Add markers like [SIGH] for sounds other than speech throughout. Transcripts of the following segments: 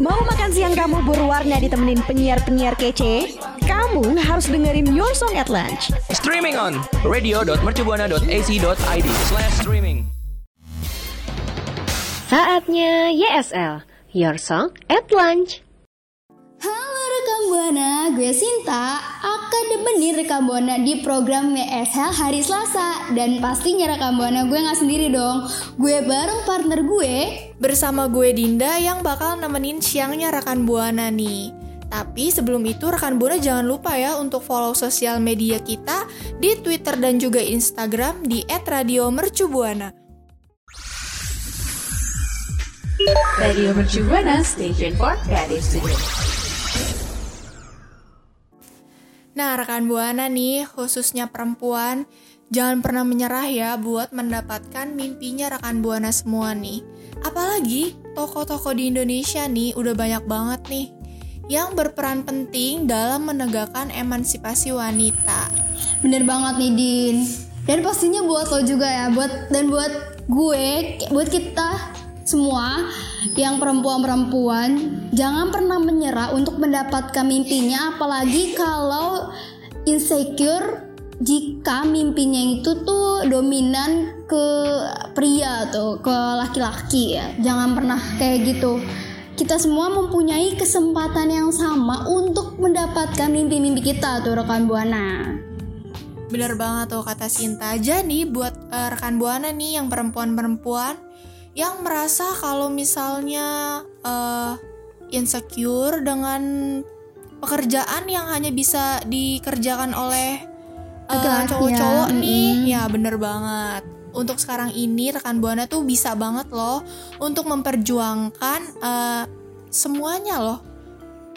Mau makan siang kamu berwarna ditemenin penyiar-penyiar kece? Kamu harus dengerin Your Song at Lunch. Streaming on radio.mercubuana.ac.id slash streaming. Saatnya YSL, Your Song at Lunch. Halo rekam Buana, gue Sinta akan nemenin rekam Buana di program WSL hari Selasa dan pastinya rekam Buana gue nggak sendiri dong, gue bareng partner gue bersama gue Dinda yang bakal nemenin siangnya rekan Buana nih. Tapi sebelum itu rekan Buana jangan lupa ya untuk follow sosial media kita di Twitter dan juga Instagram di @radiomercubuana. Radio Mercubuana Station for Creative Studio. Nah, rekan Buana nih, khususnya perempuan, jangan pernah menyerah ya buat mendapatkan mimpinya rekan Buana semua nih. Apalagi toko-toko di Indonesia nih udah banyak banget nih yang berperan penting dalam menegakkan emansipasi wanita. Bener banget nih Din Dan pastinya buat lo juga ya buat Dan buat gue Buat kita semua yang perempuan-perempuan jangan pernah menyerah untuk mendapatkan mimpinya. Apalagi kalau insecure jika mimpinya itu tuh dominan ke pria atau ke laki-laki ya. Jangan pernah kayak gitu. Kita semua mempunyai kesempatan yang sama untuk mendapatkan mimpi-mimpi kita tuh rekan buana. Bener banget tuh kata Sinta. Jadi buat uh, rekan Buana nih yang perempuan-perempuan yang merasa kalau misalnya uh, insecure dengan pekerjaan yang hanya bisa dikerjakan oleh uh, cowok-cowok ya. nih, Mm-mm. ya bener banget. Untuk sekarang ini rekan buana tuh bisa banget loh untuk memperjuangkan uh, semuanya loh.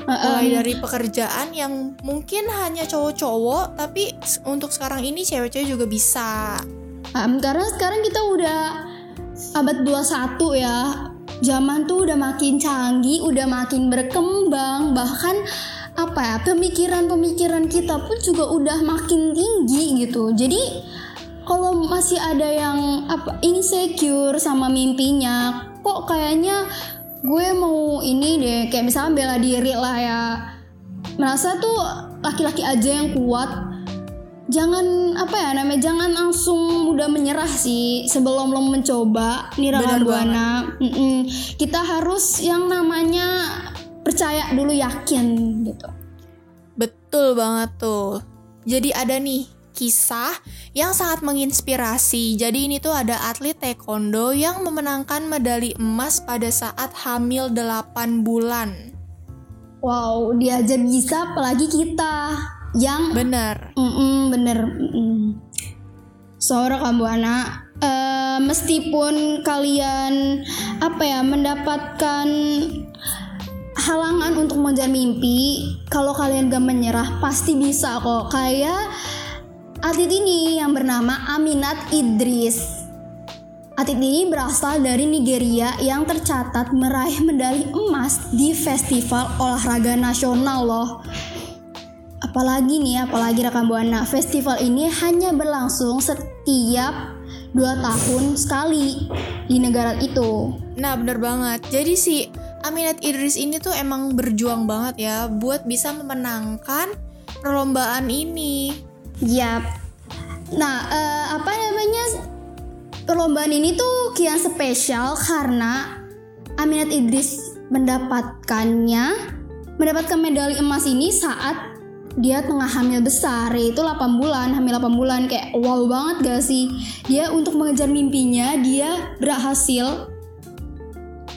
Mulai Um, dari pekerjaan yang mungkin hanya cowok-cowok, tapi untuk sekarang ini cewek-cewek juga bisa. Um, karena sekarang kita udah abad 21 ya. Zaman tuh udah makin canggih, udah makin berkembang, bahkan apa ya, pemikiran-pemikiran kita pun juga udah makin tinggi gitu. Jadi kalau masih ada yang apa insecure sama mimpinya, kok kayaknya gue mau ini deh, kayak misalnya bela diri lah ya. Merasa tuh laki-laki aja yang kuat, jangan apa ya namanya jangan langsung mudah menyerah sih sebelum lo mencoba Benar Rakan buana kita harus yang namanya percaya dulu yakin gitu Betul banget tuh. Jadi ada nih kisah yang sangat menginspirasi. Jadi ini tuh ada atlet taekwondo yang memenangkan medali emas pada saat hamil 8 bulan. wow dia aja bisa apalagi kita yang Bener. Mm-mm, bener mm so Rakan buana eh, meskipun kalian apa ya mendapatkan halangan untuk mengejar mimpi kalau kalian gak menyerah pasti bisa kok. Kayak atlet ini yang bernama Aminat Idris. Atlet ini berasal dari Nigeria yang tercatat meraih medali emas di festival olahraga nasional loh apalagi nih apalagi rekan buana festival ini hanya berlangsung setiap dua tahun sekali di negara itu Nah bener banget. Jadi si Aminat Idris ini tuh emang berjuang banget ya buat bisa memenangkan perlombaan ini. Yap. Nah, eh, apa namanya? Perlombaan ini tuh kian spesial karena Aminat Idris mendapatkannya mendapatkan medali emas ini saat dia tengah hamil besar yaitu 8 bulan hamil 8 bulan kayak wow banget gak sih dia untuk mengejar mimpinya dia berhasil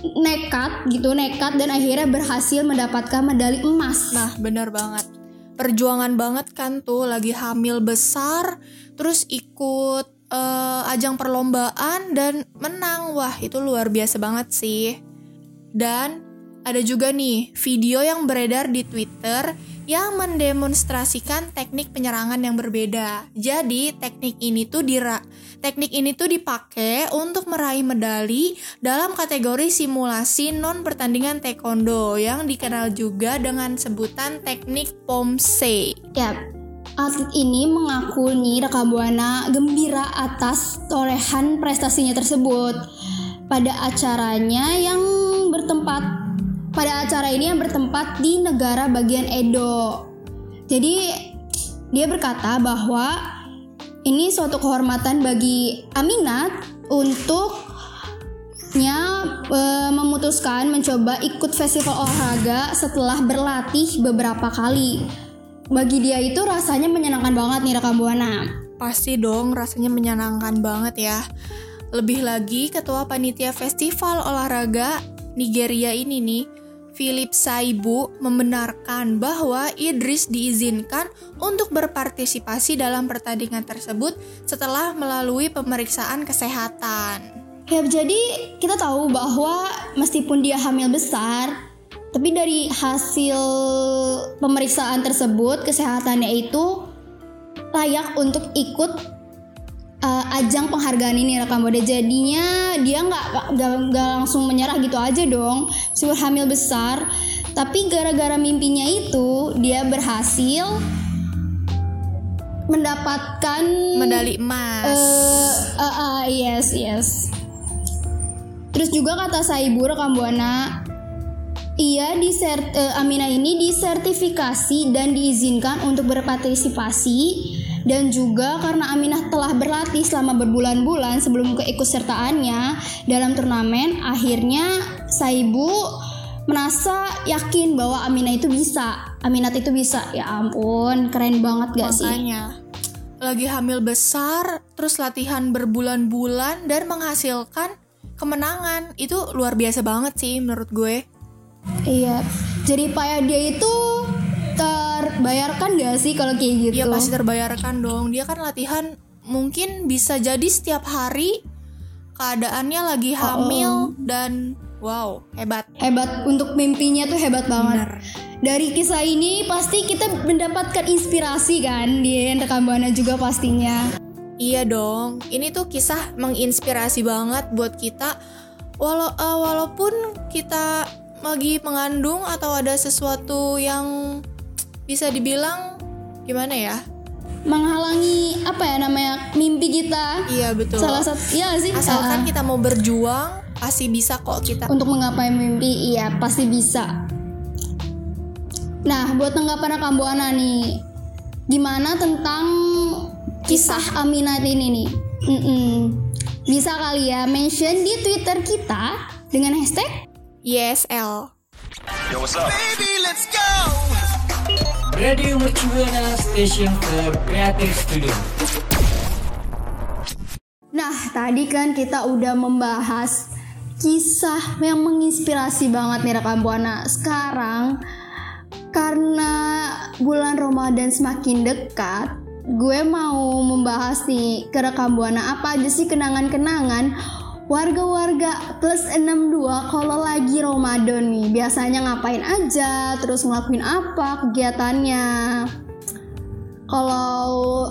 nekat gitu nekat dan akhirnya berhasil mendapatkan medali emas Nah, bener banget. Perjuangan banget kan tuh lagi hamil besar, terus ikut eh, ajang perlombaan dan menang. Wah, itu luar biasa banget sih. Dan ada juga nih video yang beredar di Twitter yang mendemonstrasikan teknik penyerangan yang berbeda. Jadi, teknik ini tuh dira teknik ini tuh dipakai untuk meraih medali dalam kategori simulasi non pertandingan taekwondo yang dikenal juga dengan sebutan teknik pomse. Ya, atlet ini mengaku nih rekam buana gembira atas torehan prestasinya tersebut pada acaranya yang bertempat pada acara ini yang bertempat di negara bagian Edo. Jadi dia berkata bahwa ini suatu kehormatan bagi Aminat untuk nya e, memutuskan mencoba ikut festival olahraga setelah berlatih beberapa kali. Bagi dia itu rasanya menyenangkan banget nih rekam buana. Pasti dong rasanya menyenangkan banget ya. Lebih lagi ketua panitia festival olahraga Nigeria ini nih, Philip Saibu membenarkan bahwa Idris diizinkan untuk berpartisipasi dalam pertandingan tersebut setelah melalui pemeriksaan kesehatan. Ya jadi kita tahu bahwa meskipun dia hamil besar, tapi dari hasil pemeriksaan tersebut kesehatannya itu layak untuk ikut ajang penghargaan ini rekam mode jadinya dia nggak nggak langsung menyerah gitu aja dong. Meskipun hamil besar. Tapi gara-gara mimpinya itu dia berhasil mendapatkan Medali emas. uh, uh, uh, yes yes. Terus juga kata Saibu rekam buana, ia disert, uh, Amina ini disertifikasi dan diizinkan untuk berpartisipasi dan juga karena Aminah telah berlatih selama berbulan-bulan sebelum keikutsertaannya dalam turnamen, akhirnya Saibu merasa yakin bahwa Aminah itu bisa, Aminat itu bisa. Ya ampun, keren banget gak sih? Makanya lagi hamil besar, terus latihan berbulan-bulan dan menghasilkan kemenangan itu luar biasa banget sih menurut gue. Iya, jadi payah dia itu terbayarkan gak sih kalau kayak gitu? Iya pasti terbayarkan dong. Dia kan latihan mungkin bisa jadi setiap hari keadaannya lagi hamil dan wow hebat. Hebat untuk mimpinya tuh hebat banget. Bener. Dari kisah ini pasti kita mendapatkan inspirasi kan di rekam buana juga pastinya. Iya dong, ini tuh kisah menginspirasi banget buat kita. Walau uh, walaupun kita lagi mengandung atau ada sesuatu yang bisa dibilang gimana ya? Menghalangi apa ya namanya mimpi kita. Iya betul. Salah satu ya sih. Asalkan Uh, kita mau berjuang, pasti bisa kok kita. untuk menggapai mimpi, iya pasti bisa. Nah, buat tanggapan rekam buana nih, gimana tentang kisah Aminat ini nih? Mm-mm. Bisa kali ya mention di Twitter kita dengan hashtag YSL. Radio Mercubuana Station for Creative Studio. Nah, tadi kan kita udah membahas kisah yang menginspirasi banget nih rekam Buana. Sekarang karena bulan Ramadan semakin dekat, gue mau membahas nih ke rekam Buana apa aja sih kenangan-kenangan warga-warga plus 62 kalau lagi Ramadan nih. Biasanya ngapain aja, terus ngelakuin apa kegiatannya. Kalau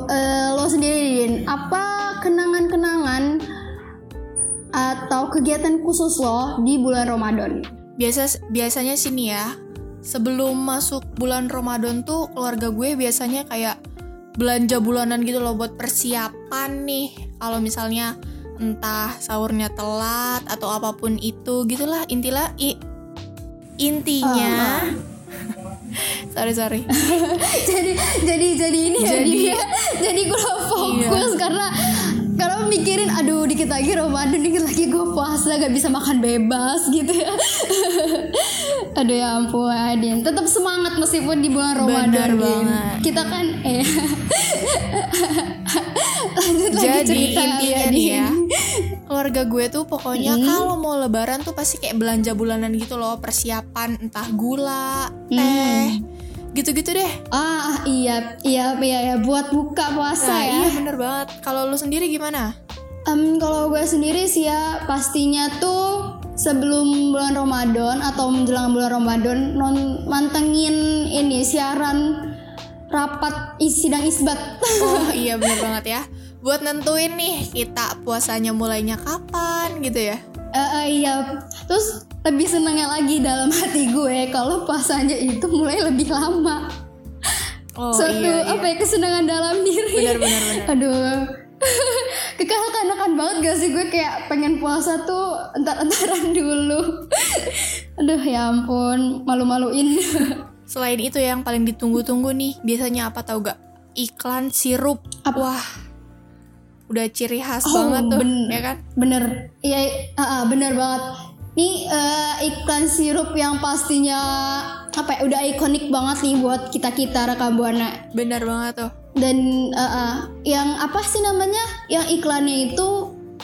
eh, lo sendiri, apa kenangan-kenangan atau kegiatan khusus lo di bulan Ramadan? Biasa biasanya sini ya. Sebelum masuk bulan Ramadan tuh keluarga gue biasanya kayak belanja bulanan gitu loh buat persiapan nih. Kalau misalnya entah sahurnya telat atau apa pun itu gitulah intilah i, intinya. [LAUGHS] Sorry sorry. [LAUGHS] Jadi jadi jadi ini ya, Jadi- dia. jadi gue fokus karena karena mikirin aduh dikit lagi Ramadan dikit lagi gue puasa gak bisa makan bebas gitu ya. [LAUGHS] Aduh ya ampun Adin tetap semangat meskipun di bulan Ramadan banget. kita kan eh lanjut lagi jadi cerita intinya ya, nih ya. [LAUGHS] keluarga gue tuh pokoknya kalau mau lebaran tuh pasti kayak belanja bulanan gitu loh. Persiapan entah gula teh gitu-gitu deh. Ah iya iya iya ya buat buka puasa nah, ya. iya bener banget. Kalau lu sendiri gimana? Em, kalau gue sendiri sih ya pastinya tuh sebelum bulan Ramadan atau menjelang bulan Ramadan non mantengin ini siaran rapat sidang isbat. oh [LAUGHS] iya bener banget ya buat nentuin nih kita puasanya mulainya kapan gitu ya Eh, eh, iya, terus lebih senengnya lagi dalam hati gue kalau puasanya itu mulai lebih lama. oh Suatu iya, iya. apa ya kesenangan dalam diri. Benar, benar, benar. Aduh. [LAUGHS] kekanak-kanakan banget gak sih gue kayak pengen puasa tuh entar-entaran dulu. [LAUGHS] Aduh ya ampun, malu-maluin. [LAUGHS] Selain itu yang paling ditunggu-tunggu nih, biasanya apa tau gak? Iklan sirup. Apa? Wah, udah ciri khas Oh, banget tuh, ben- ya kan? Bener, iya, ah, ah, bener banget. Nih eh, iklan sirup yang pastinya apa ya, udah ikonik banget nih buat kita kita rekam buana. Bener banget tuh. Dan eh, eh, yang apa sih namanya? Yang iklannya itu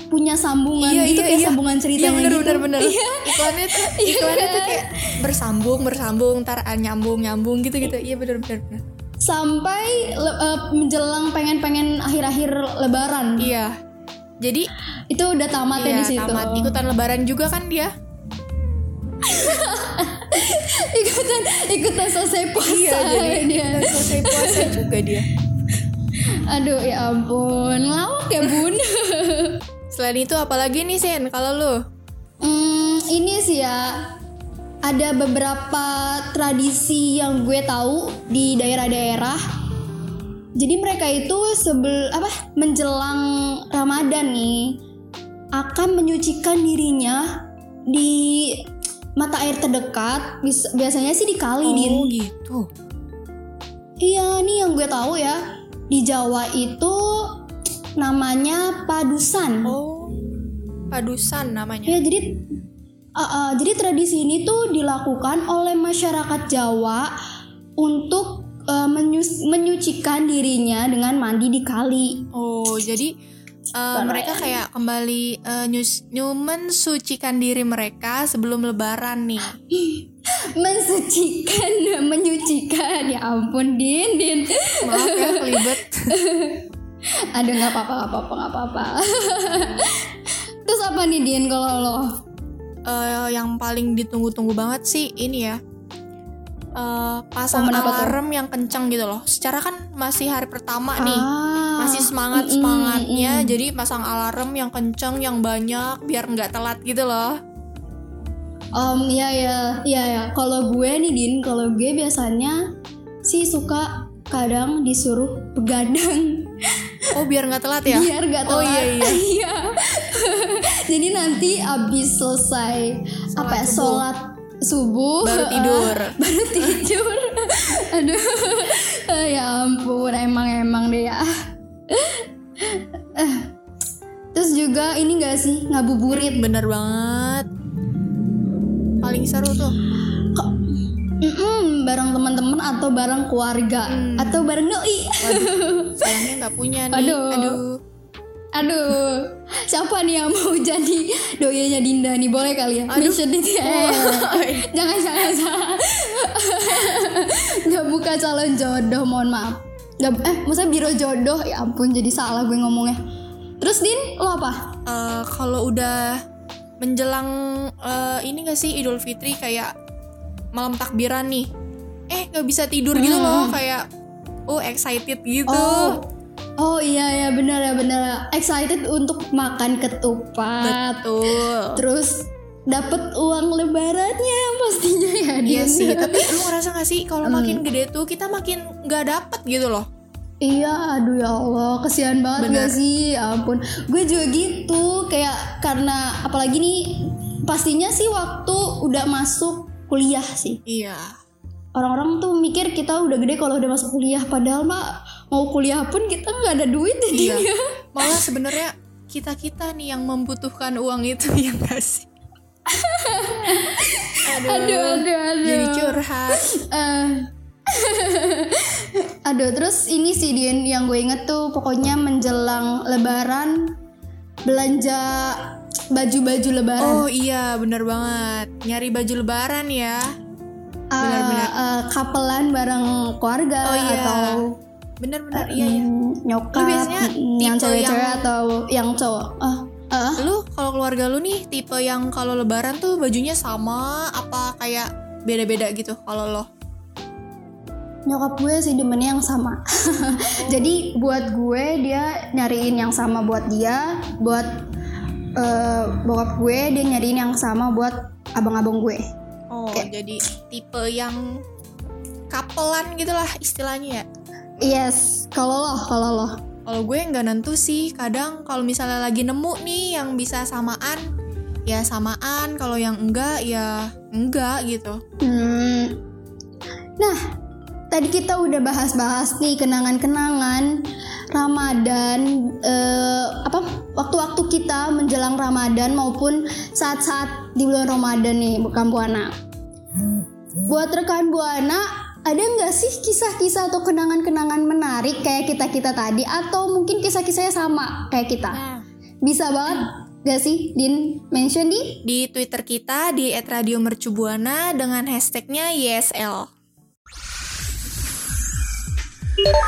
punya sambungan Iya, gitu iya, kayak iya. sambungan Iya ceritanya bener gitu. bener bener. Iya. Iklannya tuh, [LAUGHS] Iya iklannya tuh kayak bersambung bersambung, ntar ah, nyambung nyambung gitu gitu. Iya bener bener bener. Sampai le- eh, menjelang pengen-pengen akhir-akhir Lebaran. Iya. Jadi Itu udah tamat ya iya, di situ. tamat ikutan lebaran juga kan dia. [LAUGHS] ikutan ikutan selesai puasa Iya, jadi dia. selesai puasa juga dia. Aduh ya ampun, lawak ya bun. [LAUGHS] Selain itu apalagi nih Sen kalau lu? hmm, ini sih ya ada beberapa tradisi yang gue tahu di daerah-daerah. Jadi mereka itu sebel apa menjelang Ramadan nih akan menyucikan dirinya di mata air terdekat. Biasanya sih di kali, Din. Oh gitu. Iya, nih yang gue tahu ya. Di Jawa itu namanya padusan. Oh. Padusan namanya. Ya, jadi uh, uh, jadi tradisi ini tuh dilakukan oleh masyarakat Jawa untuk uh, menyus- menyucikan dirinya dengan mandi di kali. Oh, jadi uh, mereka kayak kembali uh, nyus nyu- mensucikan diri mereka sebelum lebaran nih. [LAUGHS] Mensucikan, menyucikan. Ya ampun, Din, Din. Maaf ya kelibet. [LAUGHS] Aduh, nggak apa-apa, nggak apa-apa, nggak apa-apa. [LAUGHS] Terus apa nih, Din, kalau lo? Eh, yang paling ditunggu-tunggu banget sih ini ya. Eh, pasang Momen apa tuh? alarm yang kencang gitu loh. Secara kan masih hari pertama nih. Ah, Masih semangat semangatnya, jadi pasang alarm yang kencang, yang banyak, biar nggak telat gitu loh. Om, iya ya, iya ya. Kalau gue nih Din, kalau gue biasanya sih suka kadang disuruh begadang [LAUGHS] Oh biar nggak telat ya? biar gak telat. Oh iya iya. [LAUGHS] Iya. Jadi nanti abis selesai apa ya, sholat subuh Baru [LAUGHS] tidur. baru tidur. [LAUGHS] Aduh, ya ampun, emang emang deh ya. Eh, Terus juga ini gak sih ngabuburit Bener banget. Paling seru tuh. Mm-mm, bareng teman-teman atau bareng keluarga atau bareng doi. Sayangnya nggak punya nih. Aduh. Aduh. Aduh, siapa nih yang mau [LAUGHS] jadi doyanya Dinda nih? Boleh kali ya? Mention it ya. jangan, jangan, [LAUGHS] jangan. Nggak buka calon jodoh, mohon maaf. Nggak, eh, maksudnya biro jodoh? Ya ampun, jadi salah gue ngomongnya. Terus Din, lo apa? Eh, kalau udah menjelang eh, ini gak sih Idul Fitri kayak malam takbiran nih. Eh nggak bisa tidur gitu loh kayak oh excited gitu. Oh, oh iya ya benar ya benar. Excited untuk makan ketupat. Betul. Terus dapat uang lebarannya pastinya ya Din. Iya sih, tapi lu ngerasa gak sih kalau makin gede tuh kita makin nggak dapet gitu loh. Iya, aduh ya Allah, kesian banget Bener. gak sih? Ya ampun, gue juga gitu, kayak karena apalagi nih pastinya sih waktu udah masuk kuliah sih. Iya. Orang-orang tuh mikir kita udah gede kalau udah masuk kuliah, padahal mah mau kuliah pun kita nggak ada duit Iya. jadinya. Malah sebenarnya kita kita nih yang membutuhkan uang itu [LAUGHS] ya gak sih? aduh, Aduh, aduh, aduh. Jadi curhat. Eh. aduh, terus ini sih Din yang gue inget tuh pokoknya menjelang Lebaran belanja baju-baju Lebaran. Oh iya, bener banget. Nyari baju lebaran ya. Uh, Benar-benar. uh, kapelan bareng keluarga Oh, iya. atau Bener-bener iya ya. nyokap Lu biasanya mm, yang cewek-cewek yang- atau yang cowok ah ah. Lu kalau keluarga lu nih tipe yang kalau lebaran tuh bajunya sama apa kayak beda-beda gitu kalau lo? nyokap gue sih demennya yang sama [LAUGHS] jadi buat gue dia nyariin yang sama buat dia buat uh, bokap gue dia nyariin yang sama buat abang-abang gue Oh, jadi tipe yang kapelan gitu lah istilahnya ya. yes kalau lo kalau lo Kalau gue nggak nentu sih, kadang kalau misalnya lagi nemu nih yang bisa samaan, ya samaan. Kalau yang enggak, ya enggak gitu. Hmm. Nah, tadi kita udah bahas-bahas nih kenangan-kenangan Ramadan eh, apa waktu-waktu kita menjelang Ramadan maupun saat-saat di bulan Ramadan nih bukan Buana. Buat rekan Buana, ada nggak sih kisah-kisah atau kenangan-kenangan menarik kayak kita-kita tadi atau mungkin kisah-kisahnya sama kayak kita? Bisa banget gak sih Din mention di Di Twitter kita di @radiomercubuana dengan hashtagnya YSL.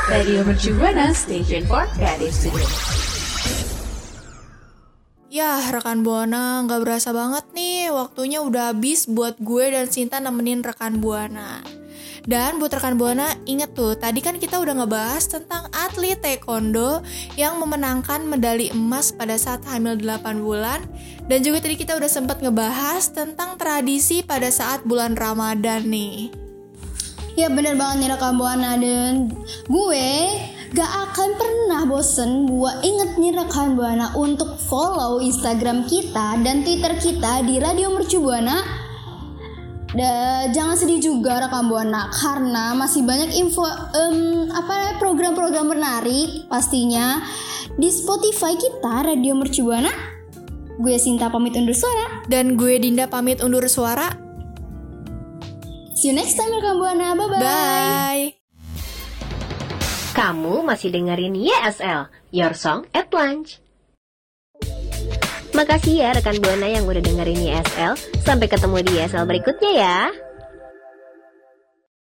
Radio Mercu Buana Station for Creative Studio. Ya, rekan Buana, nggak berasa banget nih, waktunya udah habis buat gue dan Sinta nemenin rekan Buana. Dan buat rekan Buana, inget tuh, tadi kan kita udah ngebahas tentang atlet taekwondo yang memenangkan medali emas pada saat hamil 8 bulan. Dan juga tadi kita udah sempat ngebahas tentang tradisi pada saat bulan Ramadan nih. Ya bener banget nih rekam buana dan gue gak akan pernah bosen buat inget nih rekan buana untuk follow Instagram kita dan Twitter kita di Radio Mercu Buana. Dan jangan sedih juga rekam buana karena masih banyak info em, apa program-program menarik pastinya di Spotify kita Radio Mercu Buana. Gue Sinta pamit undur suara. Dan gue Dinda pamit undur suara. See you next time rekam buana. Bye bye. Bye! Kamu masih dengerin YSL, Your Song at Lunch. Makasih ya rekan Buana yang udah dengerin YSL. Sampai ketemu di YSL berikutnya ya.